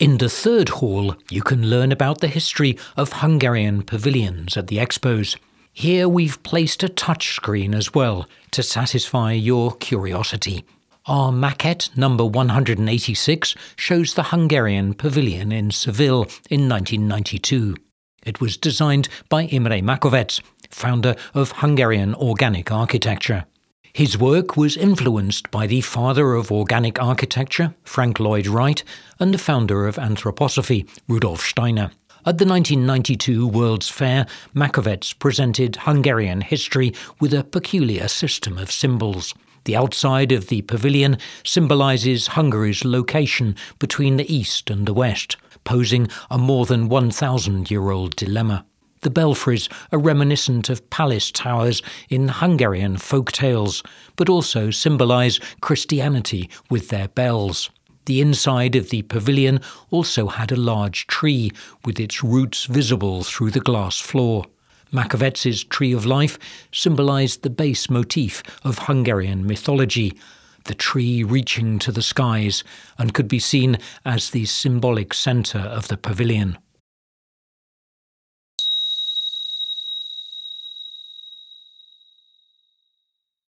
In the third hall, you can learn about the history of Hungarian pavilions at the expos. Here we've placed a touchscreen as well to satisfy your curiosity. Our maquette number 186 shows the Hungarian pavilion in Seville in 1992. It was designed by Imre Makovecz, founder of Hungarian organic architecture. His work was influenced by the father of organic architecture, Frank Lloyd Wright, and the founder of anthroposophy, Rudolf Steiner. At the 1992 World's Fair, Makovecz presented Hungarian history with a peculiar system of symbols. The outside of the pavilion symbolizes Hungary's location between the East and the West, posing a more than 1,000 year old dilemma. The belfries are reminiscent of palace towers in Hungarian folk tales, but also symbolize Christianity with their bells. The inside of the pavilion also had a large tree, with its roots visible through the glass floor. Makovecz's Tree of Life symbolized the base motif of Hungarian mythology, the tree reaching to the skies, and could be seen as the symbolic centre of the pavilion.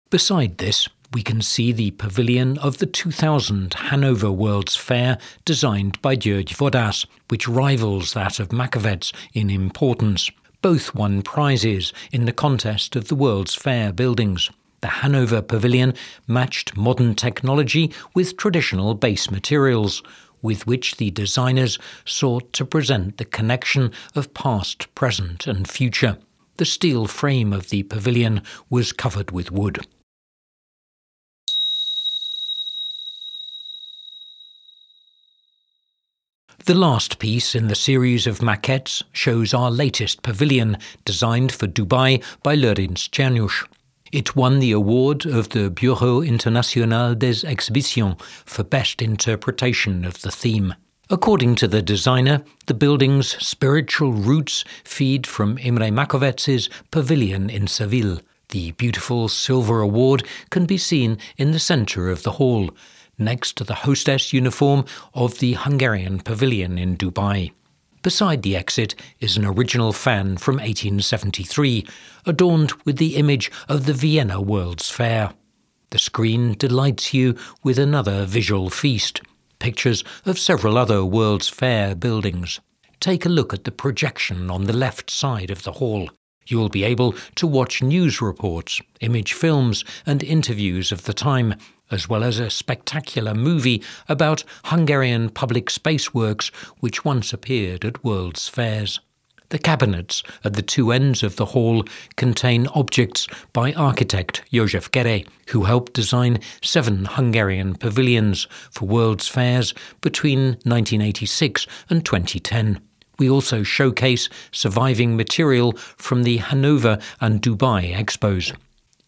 Beside this, we can see the pavilion of the 2000 Hanover World's Fair designed by György Vadász, which rivals that of Makovecz in importance. Both won prizes in the contest of the World's Fair buildings. The Hanover Pavilion matched modern technology with traditional base materials, with which the designers sought to present the connection of past, present, and future. The steel frame of the pavilion was covered with wood. The last piece in the series of maquettes shows our latest pavilion, designed for Dubai by Lőrinc Csernyus. It won the award of the Bureau International des Expositions for best interpretation of the theme. According to the designer, the building's spiritual roots feed from Imre Makovecz's pavilion in Seville. The beautiful silver award can be seen in the centre of the hall, next to the hostess uniform of the Hungarian pavilion in Dubai. Beside the exit is an original fan from 1873, adorned with the image of the Vienna World's Fair. The screen delights you with another visual feast pictures of several other World's Fair buildings. Take a look at the projection on the left side of the hall. You will be able to watch news reports, image films, and interviews of the time, as well as a spectacular movie about Hungarian public space works which once appeared at World's Fairs. The cabinets at the two ends of the hall contain objects by architect Josef Gere, who helped design seven Hungarian pavilions for World's Fairs between 1986 and 2010. We also showcase surviving material from the Hanover and Dubai expos.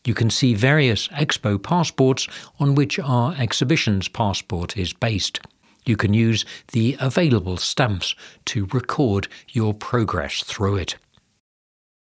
You can see various expo passports on which our exhibition's passport is based. You can use the available stamps to record your progress through it.